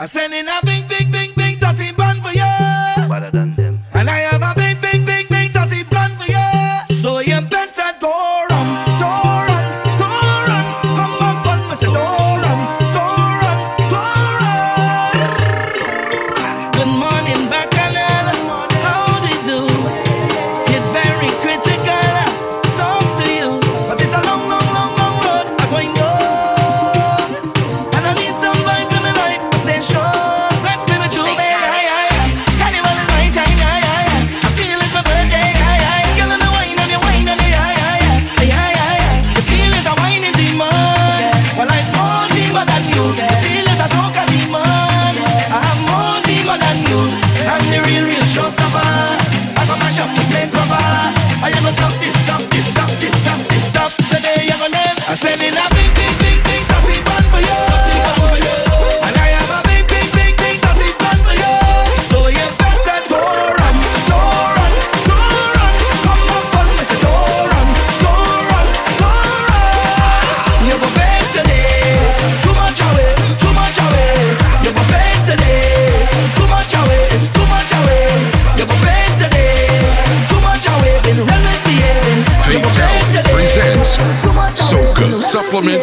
I send in a big, big, big, big 13 band for you. Better than.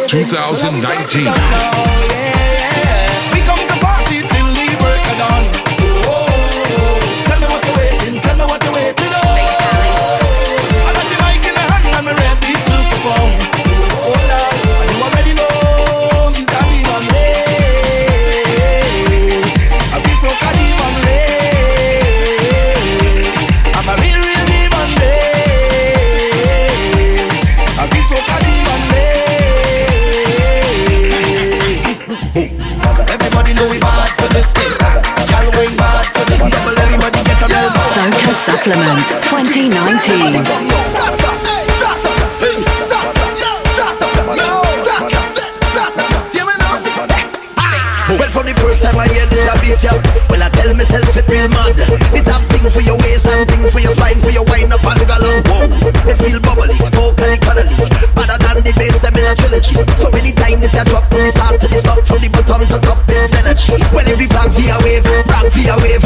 2019. team. Well, from the first time I hear this, I beat ya. Well, I tell myself it real mad. It have thing for your waist and thing for your spine, for your wine up and gallon. Whoa, it feel bubbly, vocally cuddly. Better than the bass, them in a trilogy. So many times I drop from the start to the top, from the bottom to top, it's energy. Well, every flag for your wave, rock for your wave,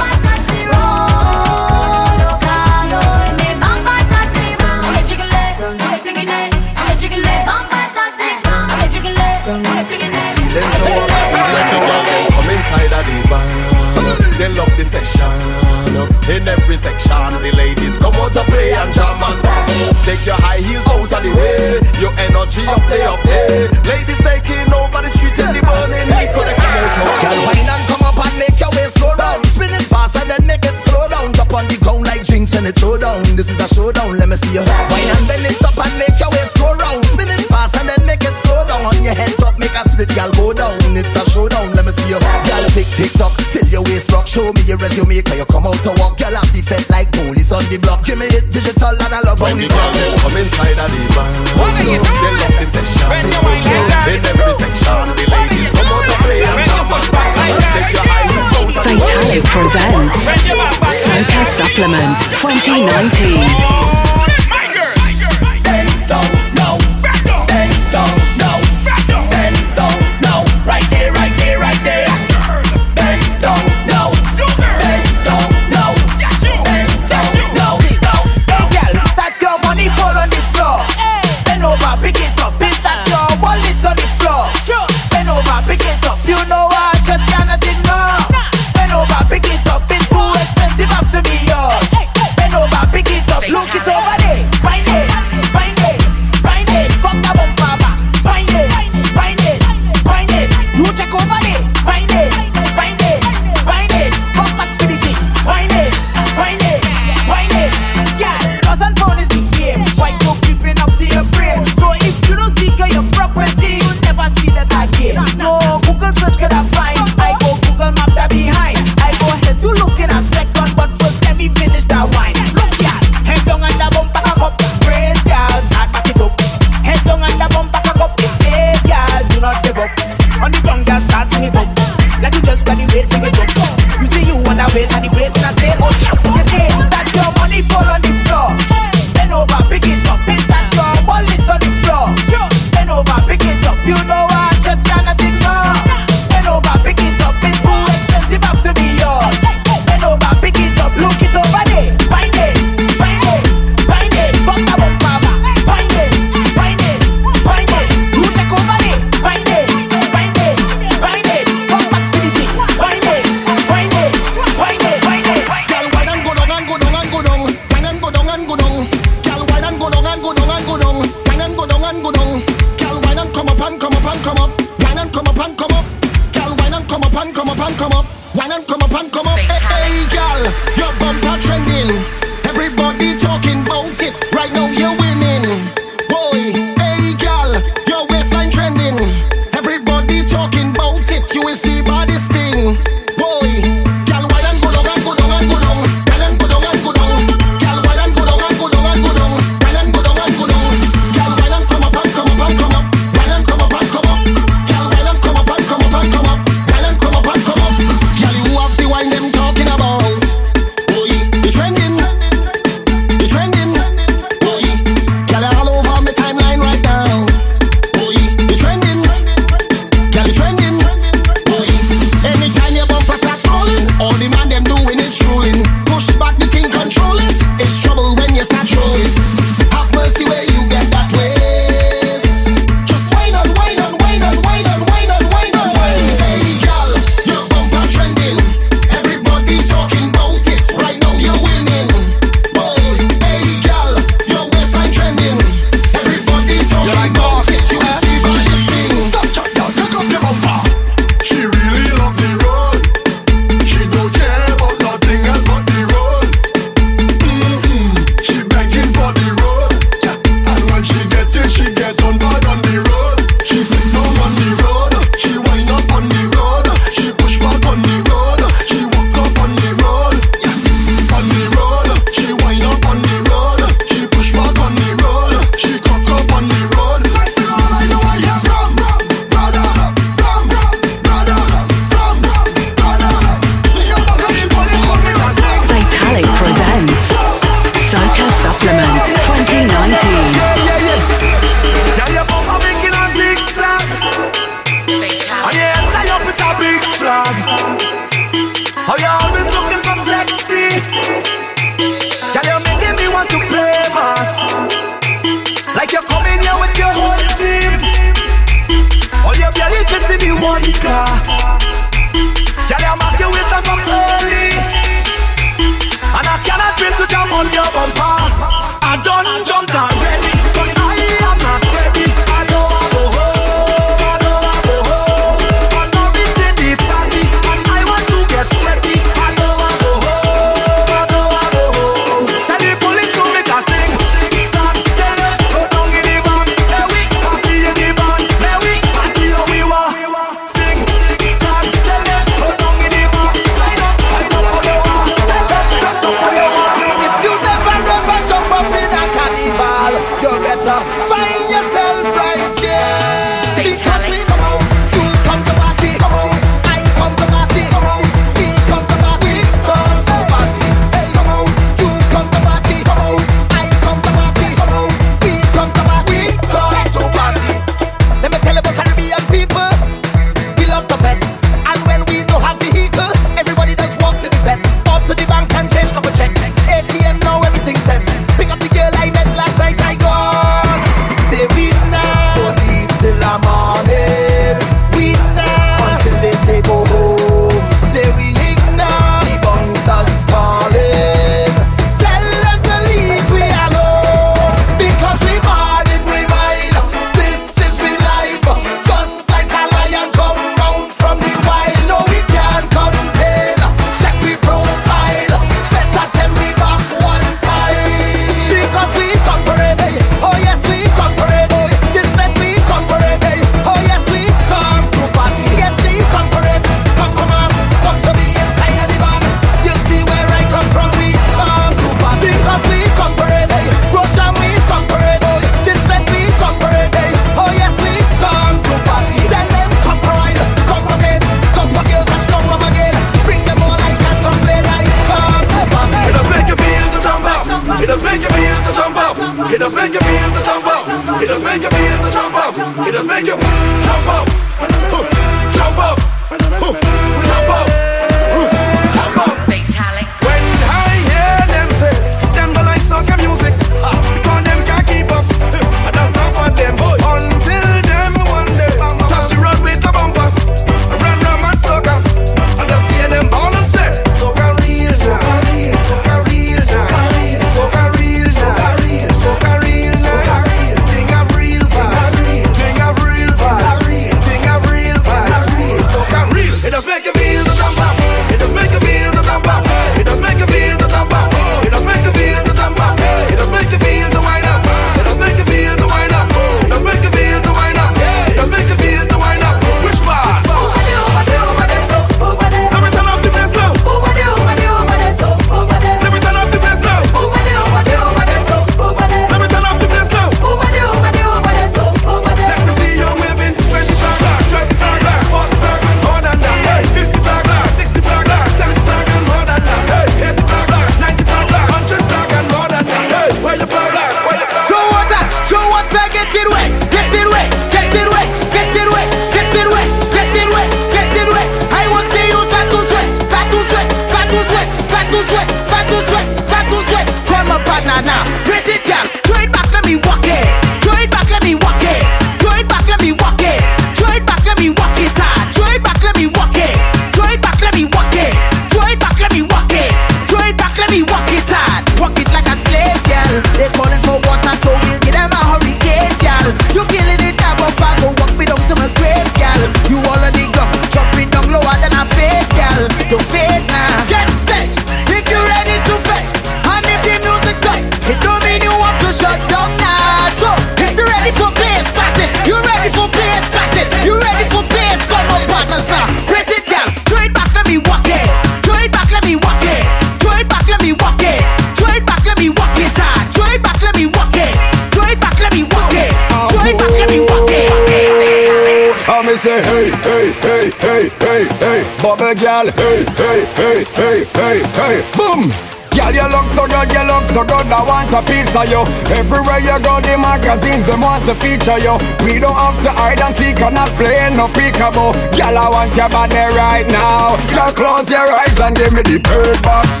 say hey, hey, hey, hey, hey, hey, bubble girl, hey, hey, hey, hey, hey, hey, boom. Girl, you look so good, you look so good, I want a piece of you. Everywhere you go, the magazines, them want to feature you. We don't have to hide and seek, I'm not playing no peekaboo. Girl, I want your body right now. Girl, close your eyes and give me the bird box.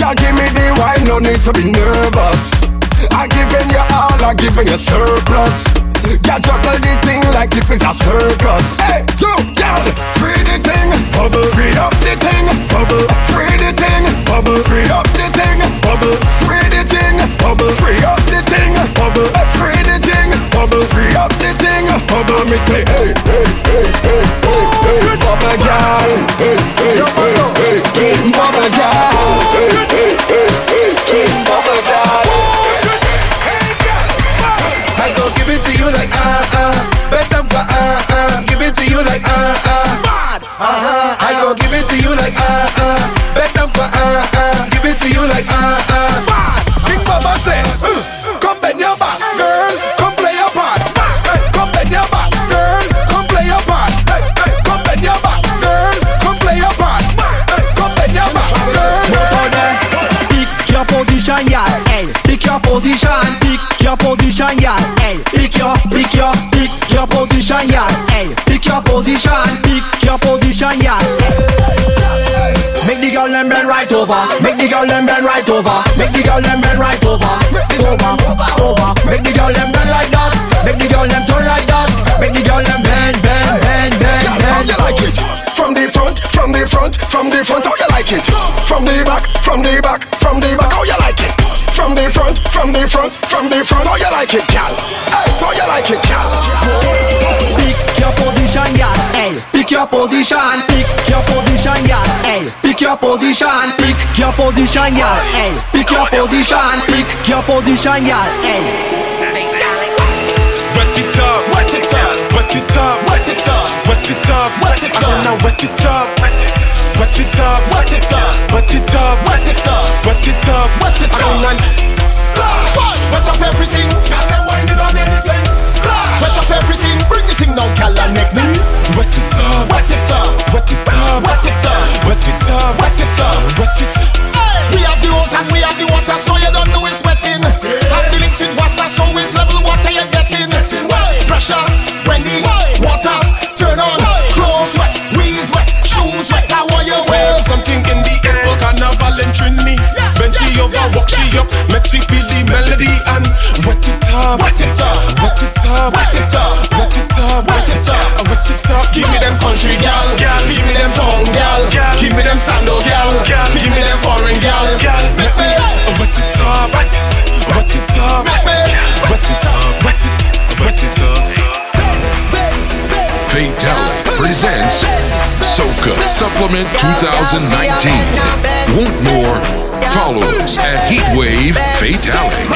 Girl, give me the wine, no need to be nervous. I giving you all, I giving you surplus Girl, juggle the thing like if it's a circus. Hey, you, girl, free the thing. Bubble, free up the thing. Bubble, free the thing. Bubble, free up the thing. Bubble, free the thing. Bubble, free up the thing. Bubble, free the thing. Bubble, free up the thing. Bubble, me say hey, oh, hey, hey, hey, hey, hey Bubble girl. Hey, hey, hey, hey, hey Bubble girl. Hey, hey, hey, hey, hey like ah ah, over. Make the girl them bend right over. Make the girl them bend right over. Over, over. Make the girl them bend like that. Make the girl them turn like that. Make the girl them bend, bend, bend, bend, bend. you like it? From the front, from the front, from the front, how you like it? From the back, from the back, from the back, how you like it? From the front, from the front, from the front, how you like it, gal? Your position. Pick your position, yeah. Hey, pick your position. Pick your position, yeah. Hey. Wet it up, wet it up, wet it up, wet it up, wet it up, wet it up. I'm gonna wet it up, wet it up, wet it up, wet it up, wet it up, wet it up, wet it up. I'm gonna Splash! Wet up everything, girl, them whining on anything. Splash! Wet up everything, bring the thing down, girl, and make me wet it up, wet it up, wet it up, wet it up, Wet it. We have the hose and we have the water, so you don't know it's wetting. Have the links with water, so it's level water you're getting. Pressure when the water turn on. Clothes wet, weave wet, shoes wet. How are you well? Something in the air for carnival and trini. Bend she over, walk she up, make she feel the melody and wet it up, wet it up, wet it up, wet it up, wet it up, wet it up. Give me them country gal, give me them town gal girl. Give me them sando girl. girl. Give me them foreign girl. girl. Me wet it up, wet it up, wet it up, wet it, wet it up. Presents Soca Supplement 2019. Want more? Follow us at Heatwave Fatali.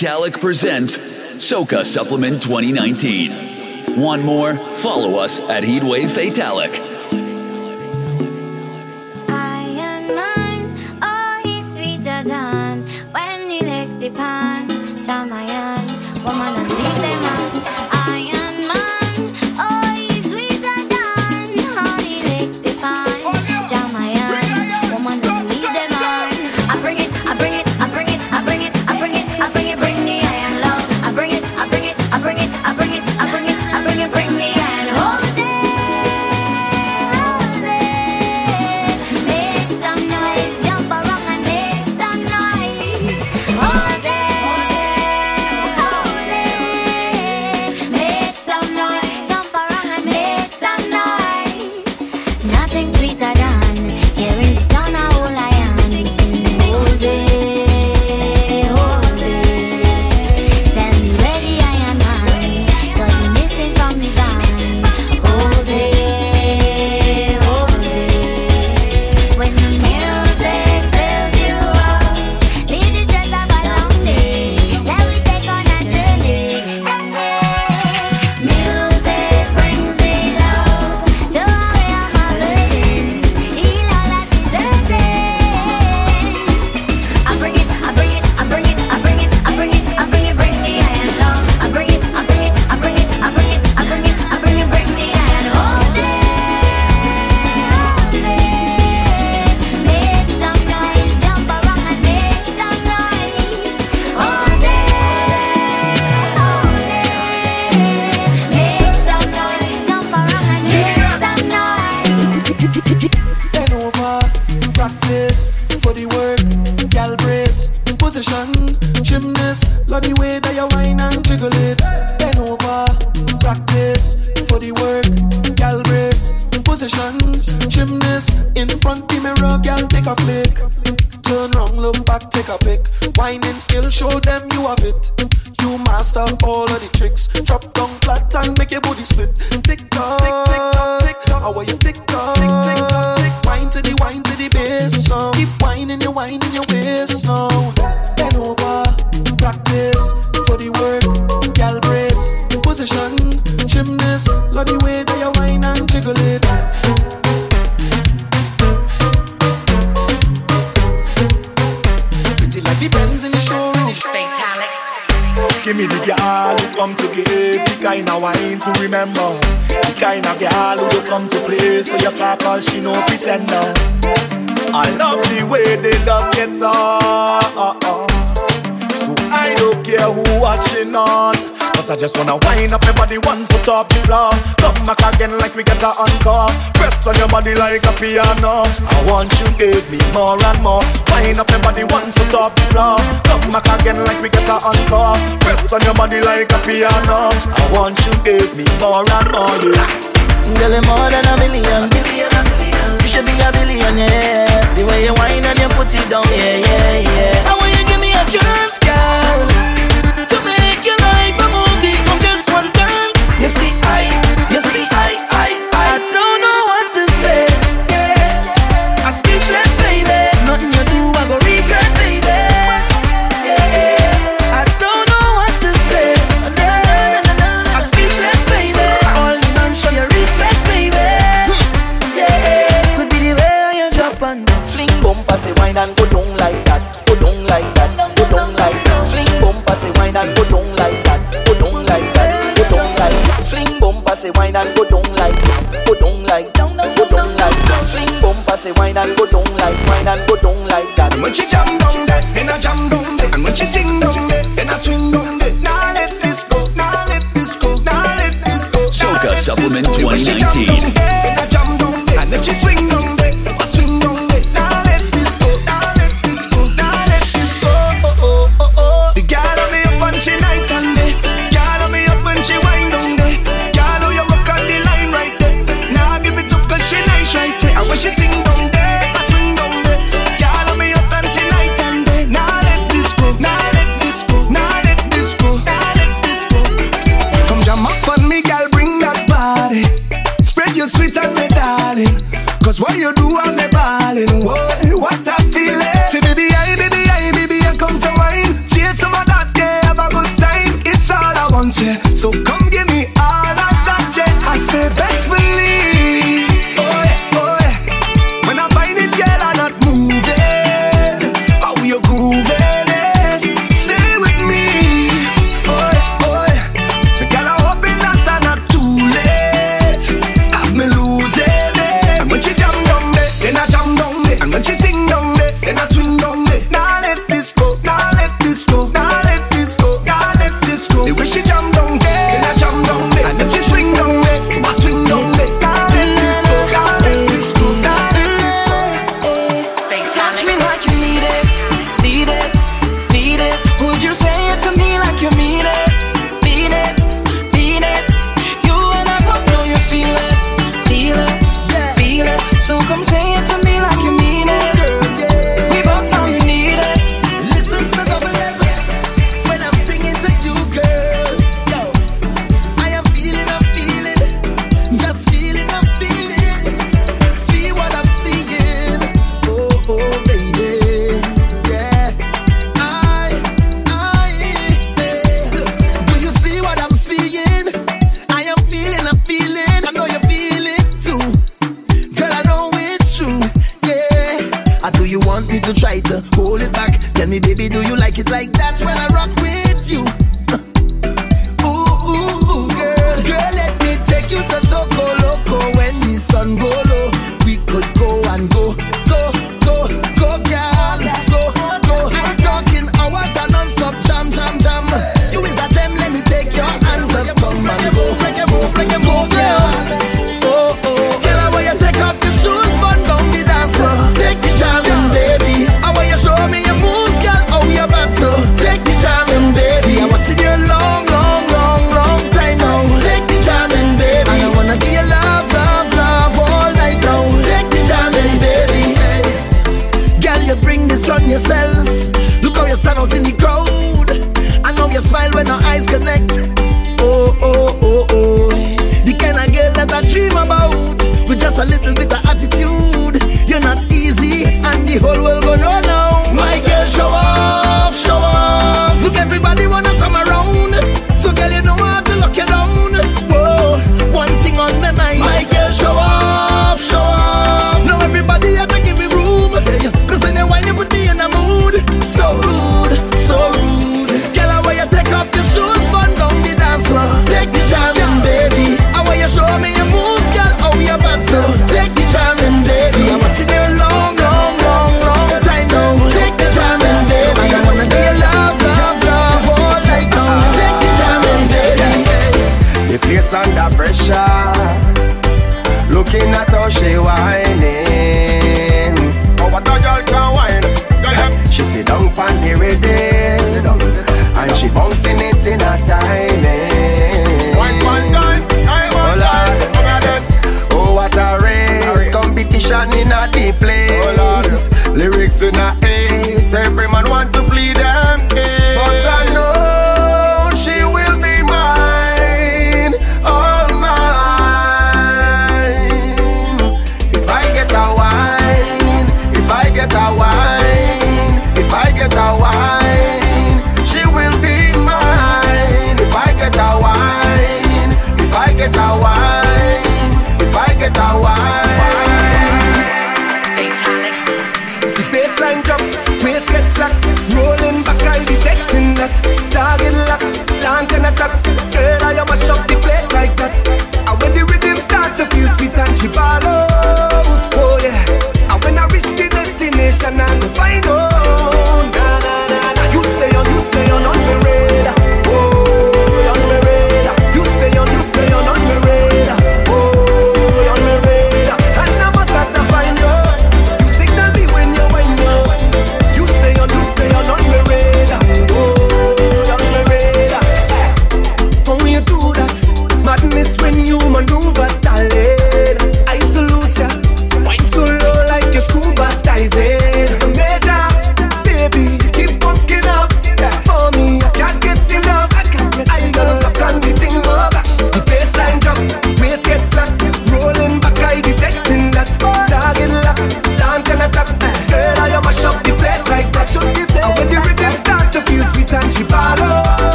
Fatalic presents Soca Supplement 2019. One more? Follow us at Heatwave Fatalic. just wanna wind up your body one foot off the floor. Come back again like we get a encore. Press on your body like a piano. I want you give me more and more. Wind up your body one foot off the floor. Come back again like we get a encore. Press on your body like a piano. I want you give me more and more. Yeah. Girl, more than a million. a. You should be a billionaire. Yeah. The way you wind and you put it down, yeah, yeah, yeah. I want you give me a chance. Gucci jam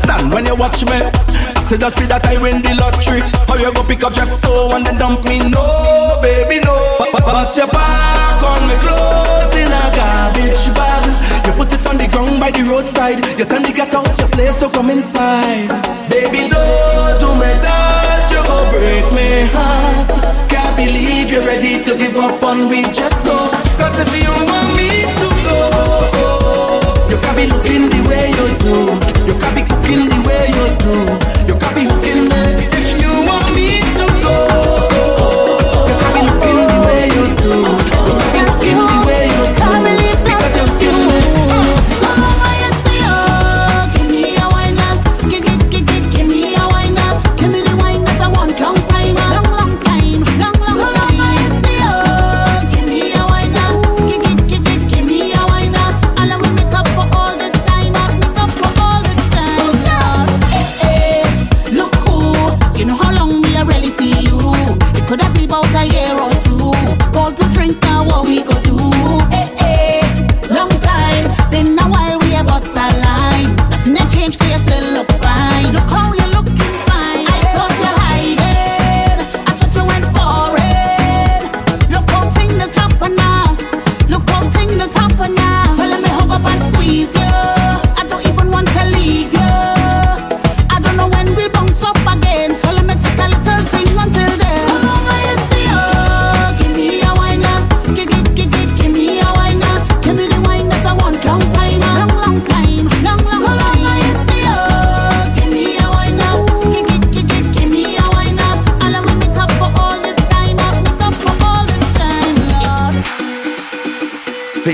understand when you watch me. I say just see that I win the lottery. How you go pick up just so and then dump me? No, baby, no. But, but, but back on me clothes in a garbage bag. You put it on the ground by the roadside. You tell me get out your place to come inside. Baby, don't do me that. You go break me heart. Can't believe you're ready to give up on me just so. Cause if you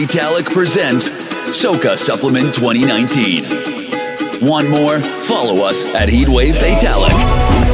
Italic presents Soca Supplement 2019. Want more? Follow us at Heatwave Fatalic.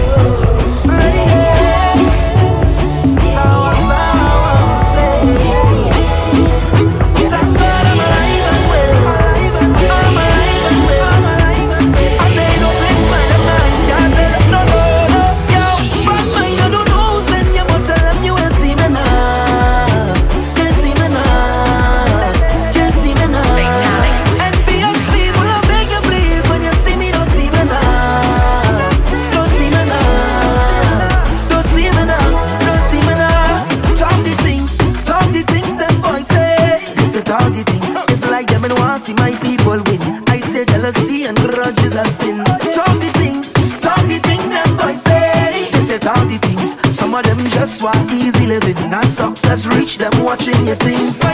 watching your things.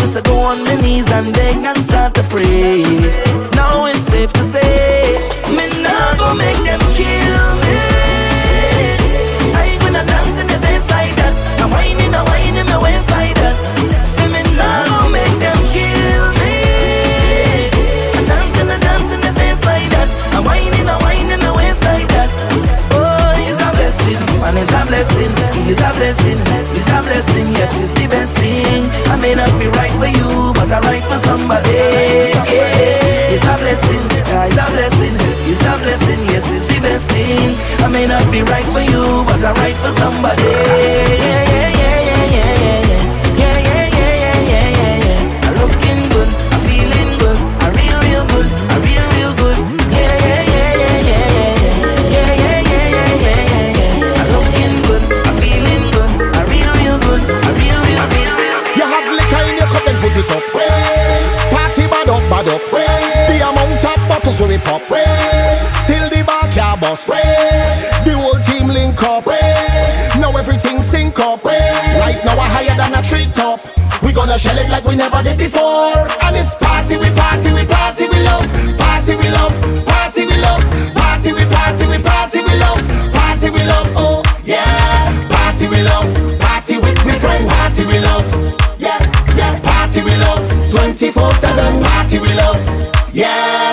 used to go on my knees and beg and start to pray. Now it's safe to say, me not go make them kill me. I the dance like that. I'm I'm my waist like that. See me go make them kill me. I the dance like that. I'm I'm waist like that. Oh, a blessing, man, it's a blessing, it's a blessing, it's a blessing. Yes, it's the best thing. I may not be right for you, but I'm right for somebody. Yeah. It's a blessing, it's a blessing, it's a blessing, yes, it's the best thing. I may not be right for you, but I'm right for somebody. Yeah. cause we pop. Ray. Still the bar can bust. The whole team link up. Ray. Now everything sync up. Ray. Right now we're higher than a tree top. We gonna shell it like we never did before. And it's party, we party, we party, we love. Party, we love, party, we love. Party, we party, we party, we love. Party, we love, oh yeah. Party, we love, party with me friends. Party, we love, yeah, yeah. Party, we love, 24-7 Party, we love, yeah.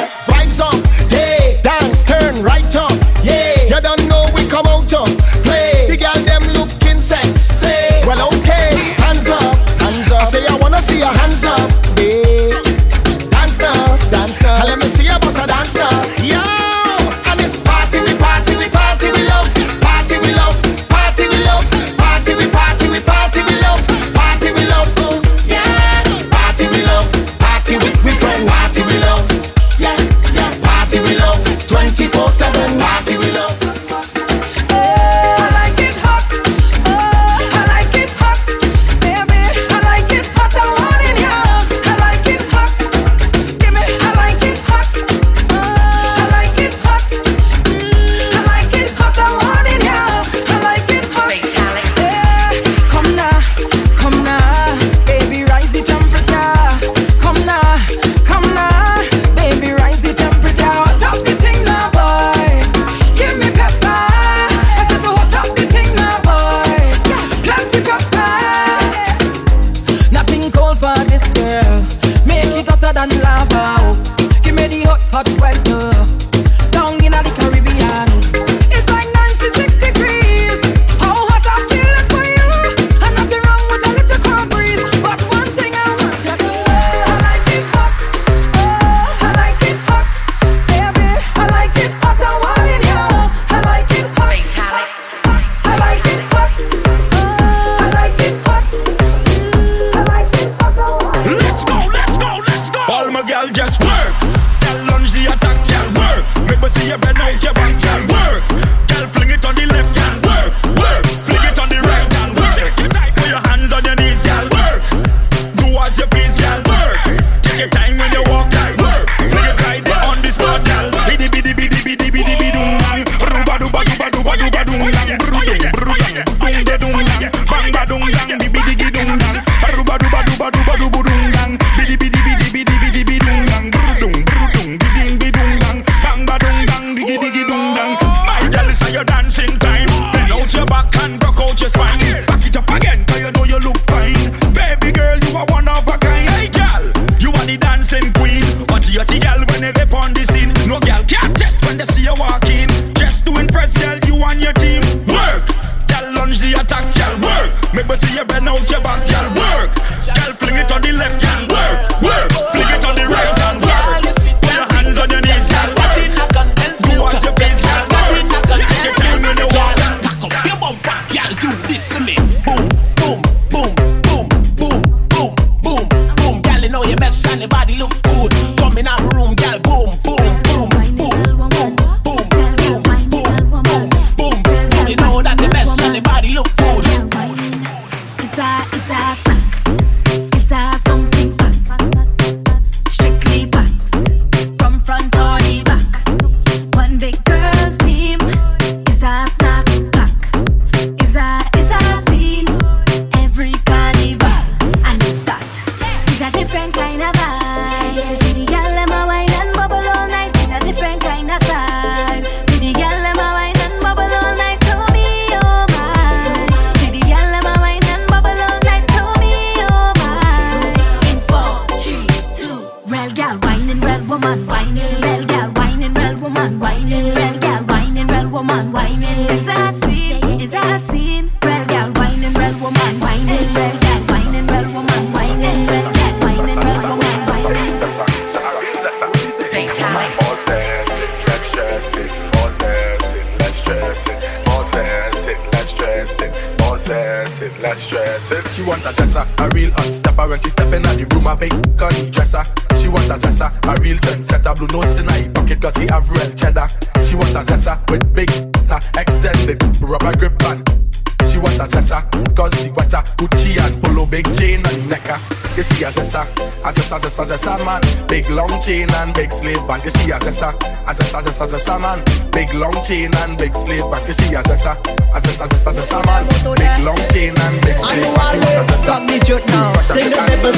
zesta, zesta man. Big long chain and big sleeve and you see as a as a as zesta, zesta, zesta man. Big long chain and big sleeve and you see as a as a as zesta, zesta, zesta man. Big long chain and big sleeve and she a zesta. Rock the jute now, sing the nipple.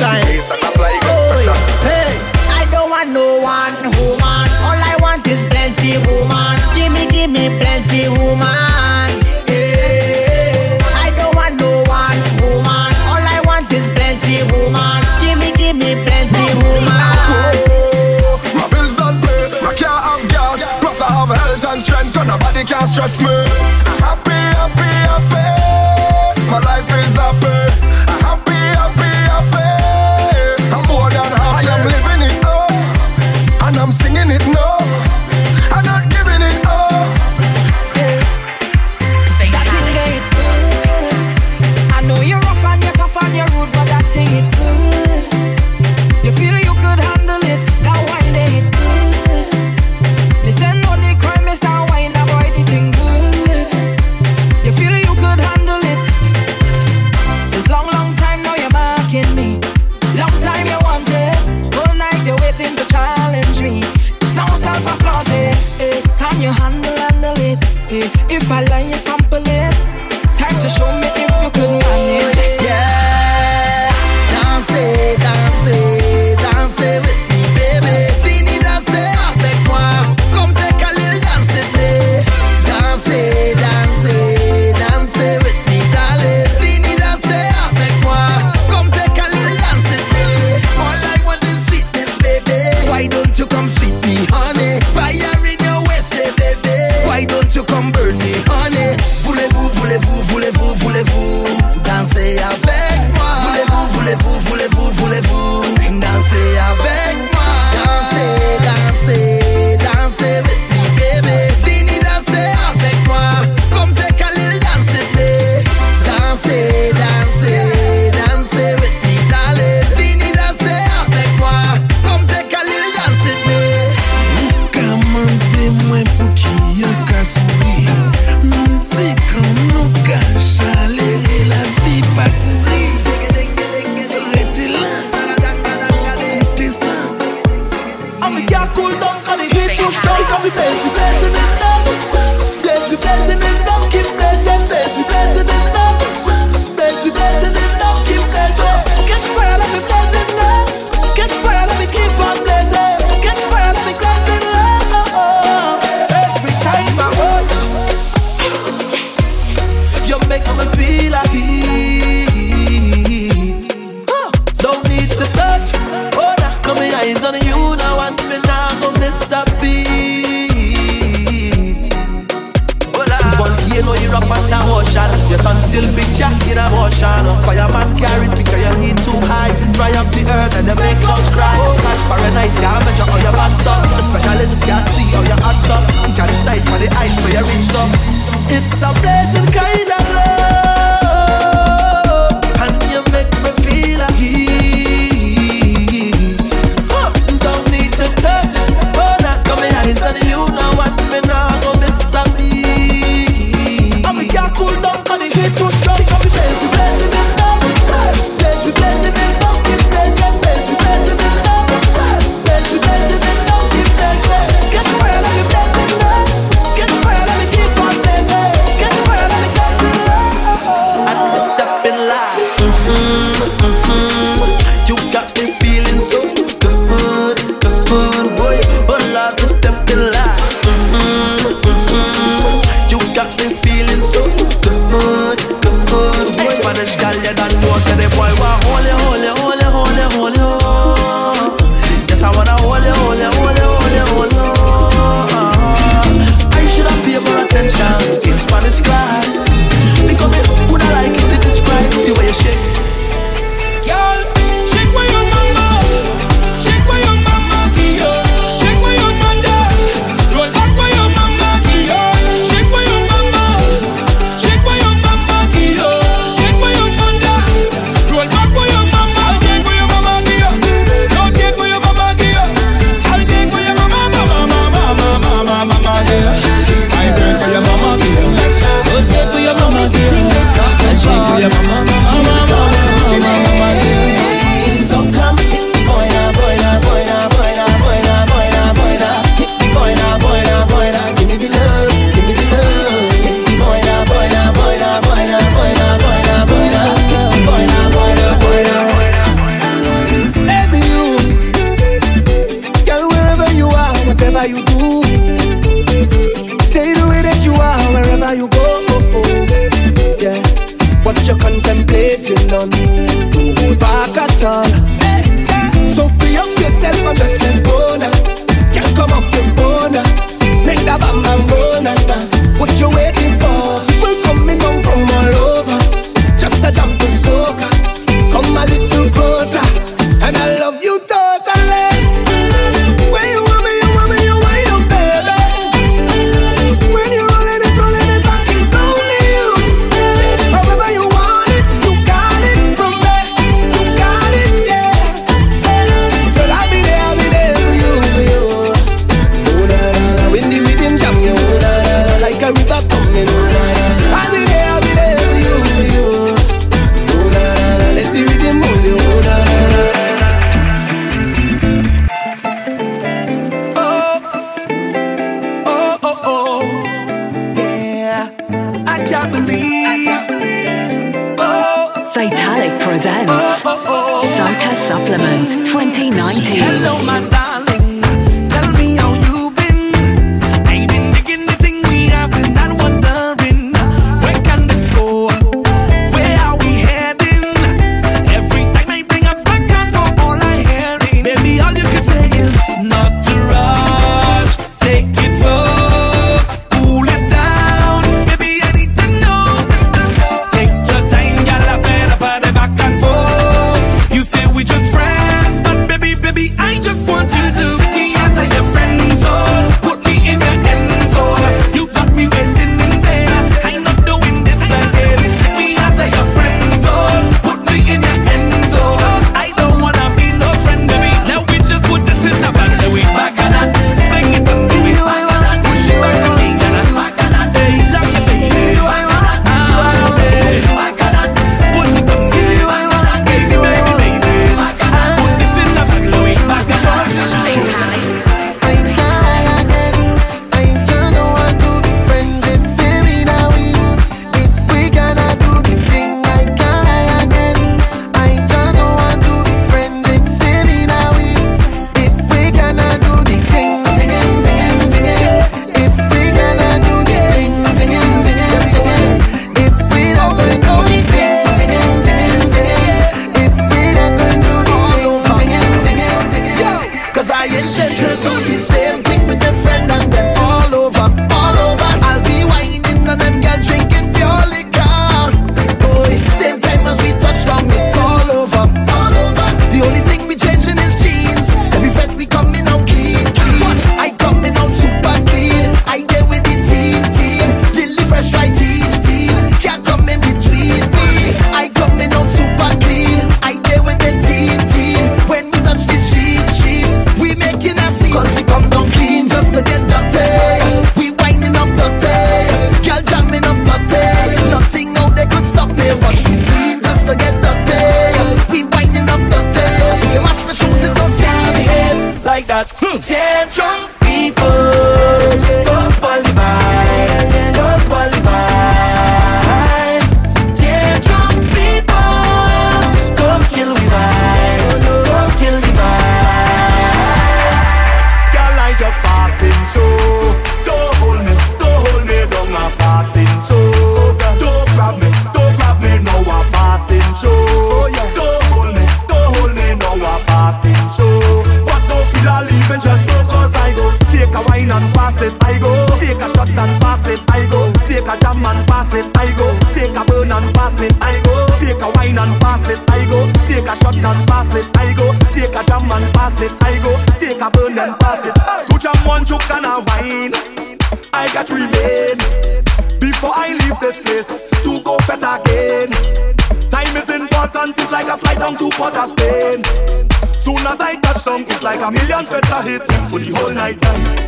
Hey, I don't want no one woman. All I want is plenty woman. Give me, give me plenty woman. so nobody can stress me. Happy, happy, happy. My life is happy. million better hit for the whole night time.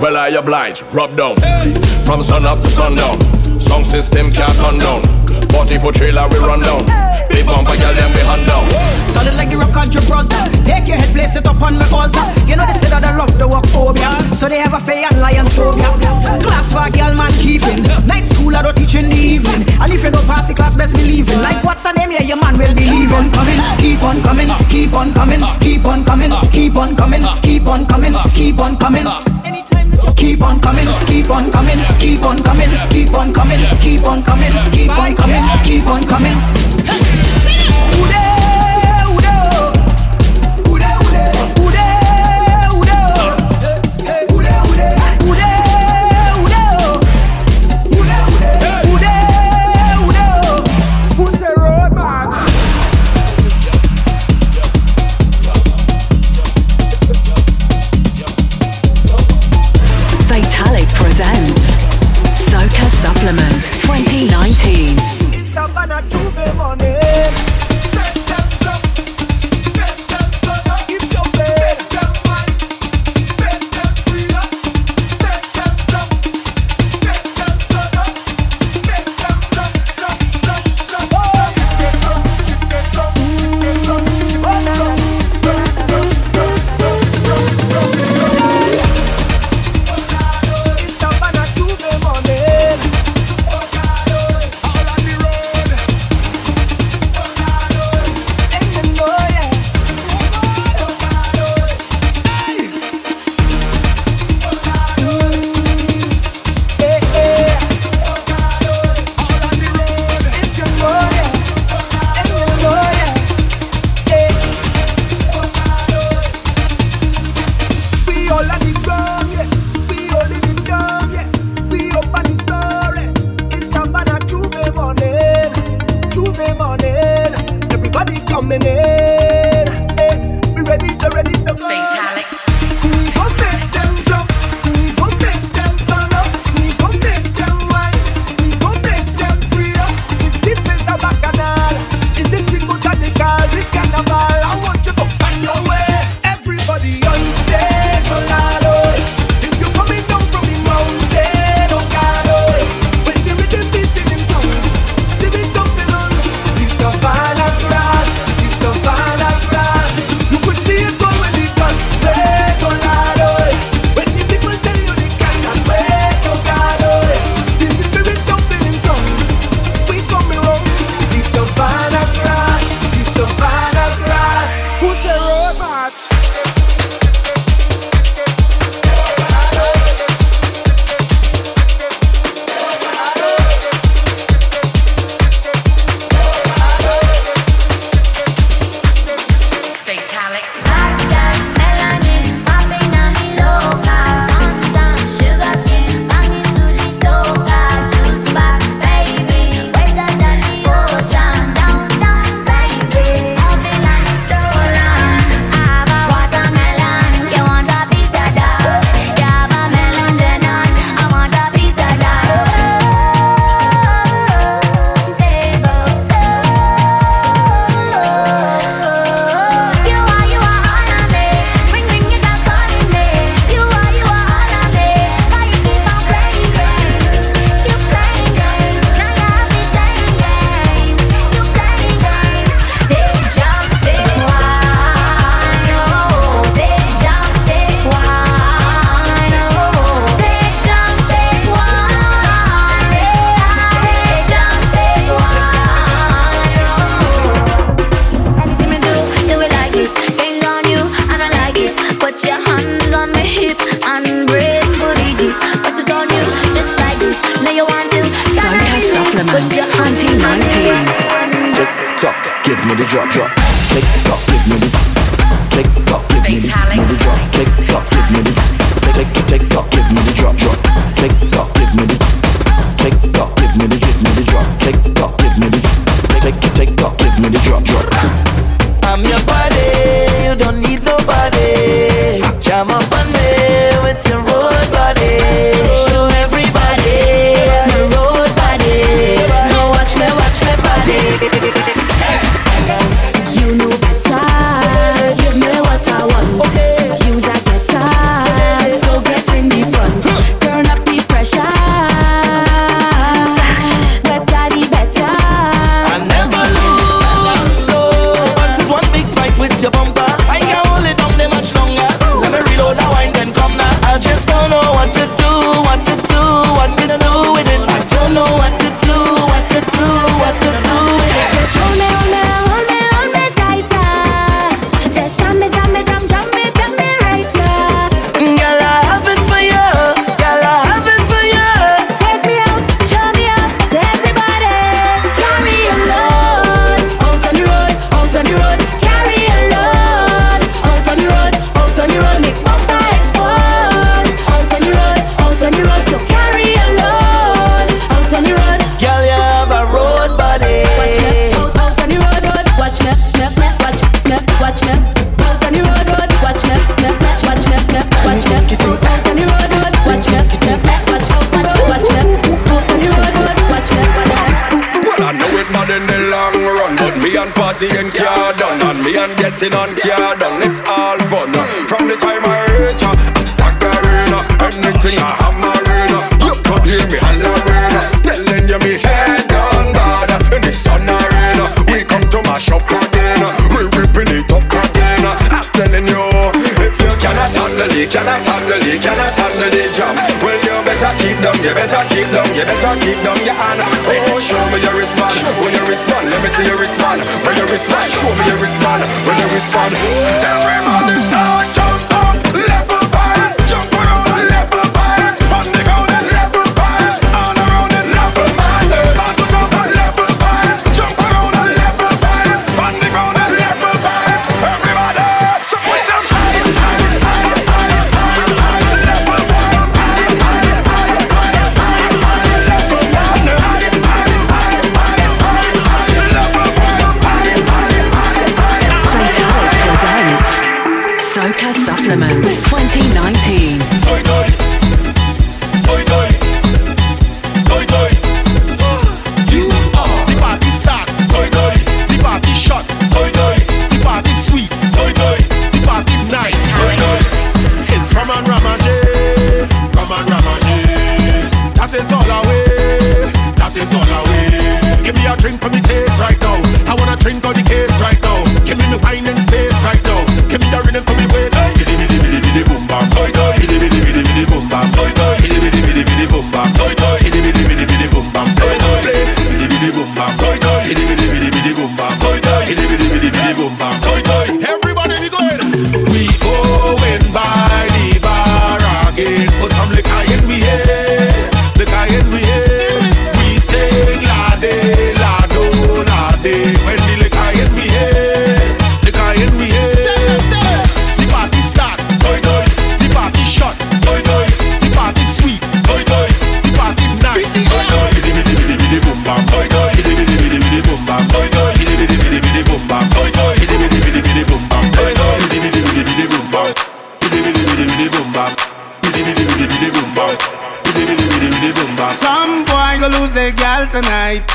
Well, I oblige, rub down. From sun up to sundown. Sound system can't turn down. 40 foot trailer we run down. Big bumper girl, them be hand down. Solid like the rock on Gibraltar. Take your head, place it up on my altar. You know they say that I love the work phobia. So they have a fair and lion phobia. Class for a girl, man, keeping. Night school, I don't teach in the evening. And if you don't pass the class, best believe it. Like what's the name? Yeah, your man will be leaving. Coming, keep on coming, keep on coming, keep on coming, keep on coming, keep on coming, keep on coming, keep on coming. Keep on coming, keep on coming, keep on coming, keep on coming, keep on coming, keep on coming, keep on coming.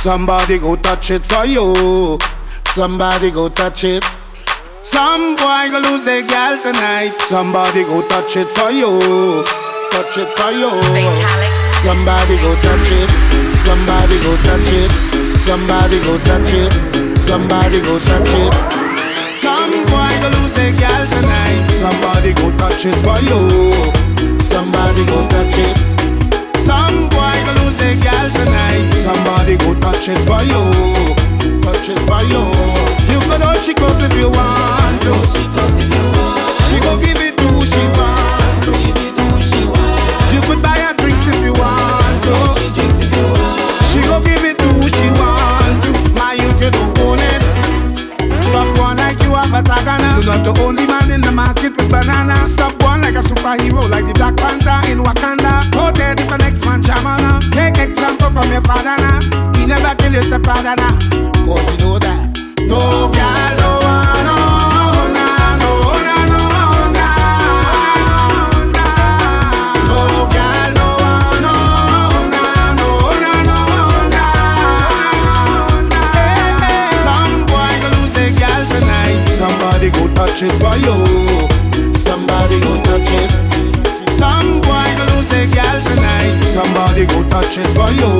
Somebody go touch it for you. Somebody go touch it. Some boy go lose their gal tonight. Somebody go touch it for you. Touch it for you. Somebody go touch it. Somebody go touch it. Somebody go touch it. Somebody go touch it. Some boy go lose their gal tonight. Somebody go touch it for you. Somebody go touch it. Some boy go lose their gal tonight somebody go touch it for you, touch it for you. You can know she goes if you want to. She goes if you want. She go give it to who she want to. Give it to who she want. You could buy her drinks if you want to. She drinks if you want. She go give it to who she want to. My youth, you don't own it. Stop one like you have a tagana. You're not the only man in the market banana. Stop one like a superhero, like the Black Panther in Wakanda. Go there, the next man shamana. Take example from your father now. He never kill your stepfather now. Cause you know that. No girl, no one, no. Touch it for you somebody go touch it. Some boy go lose a tonight. Somebody go touch it for you.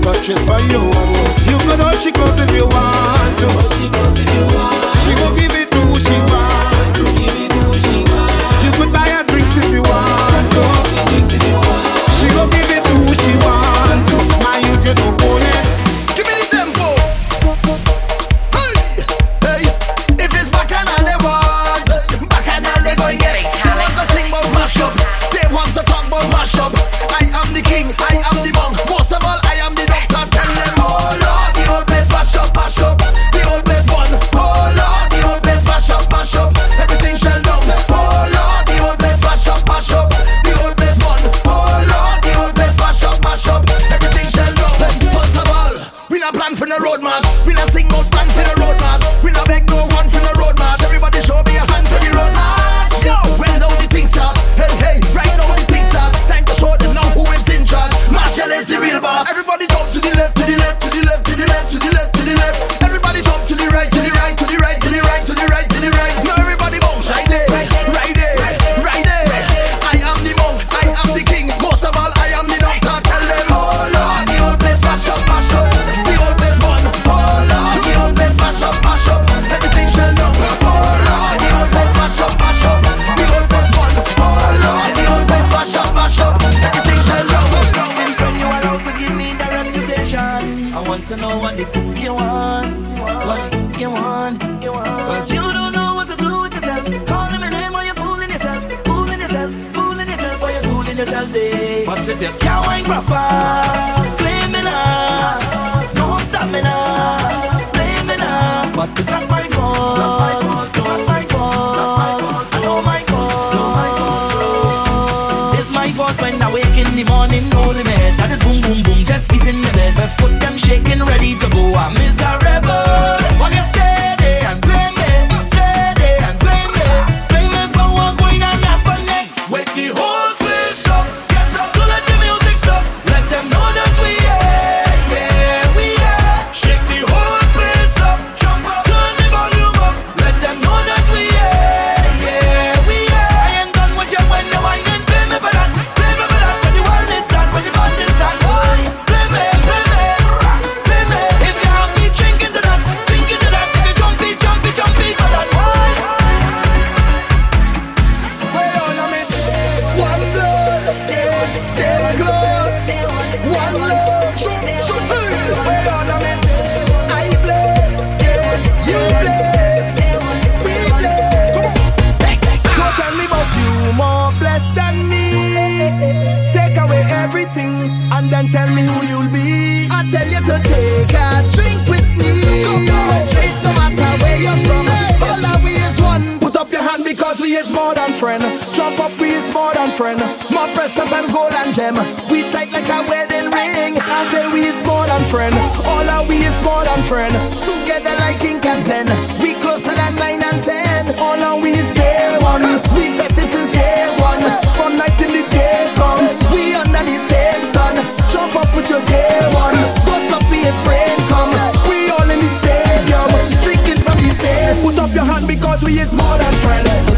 Touch it for you. You go know she goes if you want to. She goes if you want. She go give it to who she want You could buy her drinks if you want. She want. She go give it to who she want to. My youth, you don't. we is more than friend. Jump up, we is more than friend. More precious than gold and gem. We tight like a wedding ring. I say we is more than friend. All our we is more than friend. Together like ink and pen. We closer than nine and ten. All our we is day one. We vetted since day one. From night till the day come. We under the same sun. Jump up with your day one. Go stop be afraid. Come. We all in the stadium. Drinking from the same. Put up your hand because we is more than friend.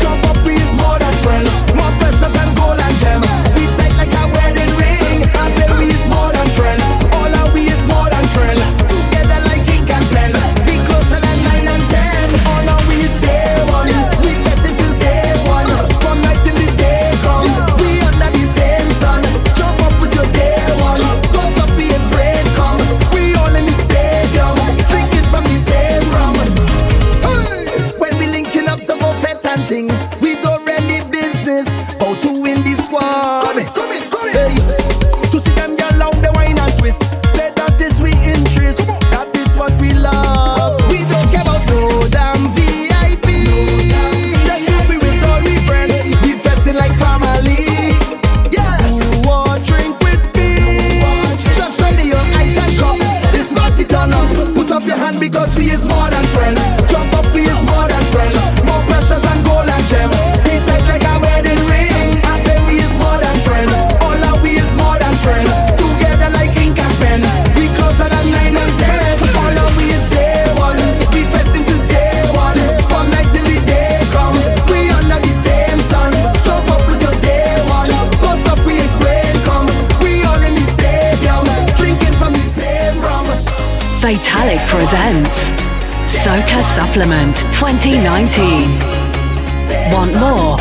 Supplement 2019. Want more?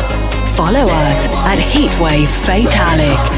Follow us at Heatwave Fatalic.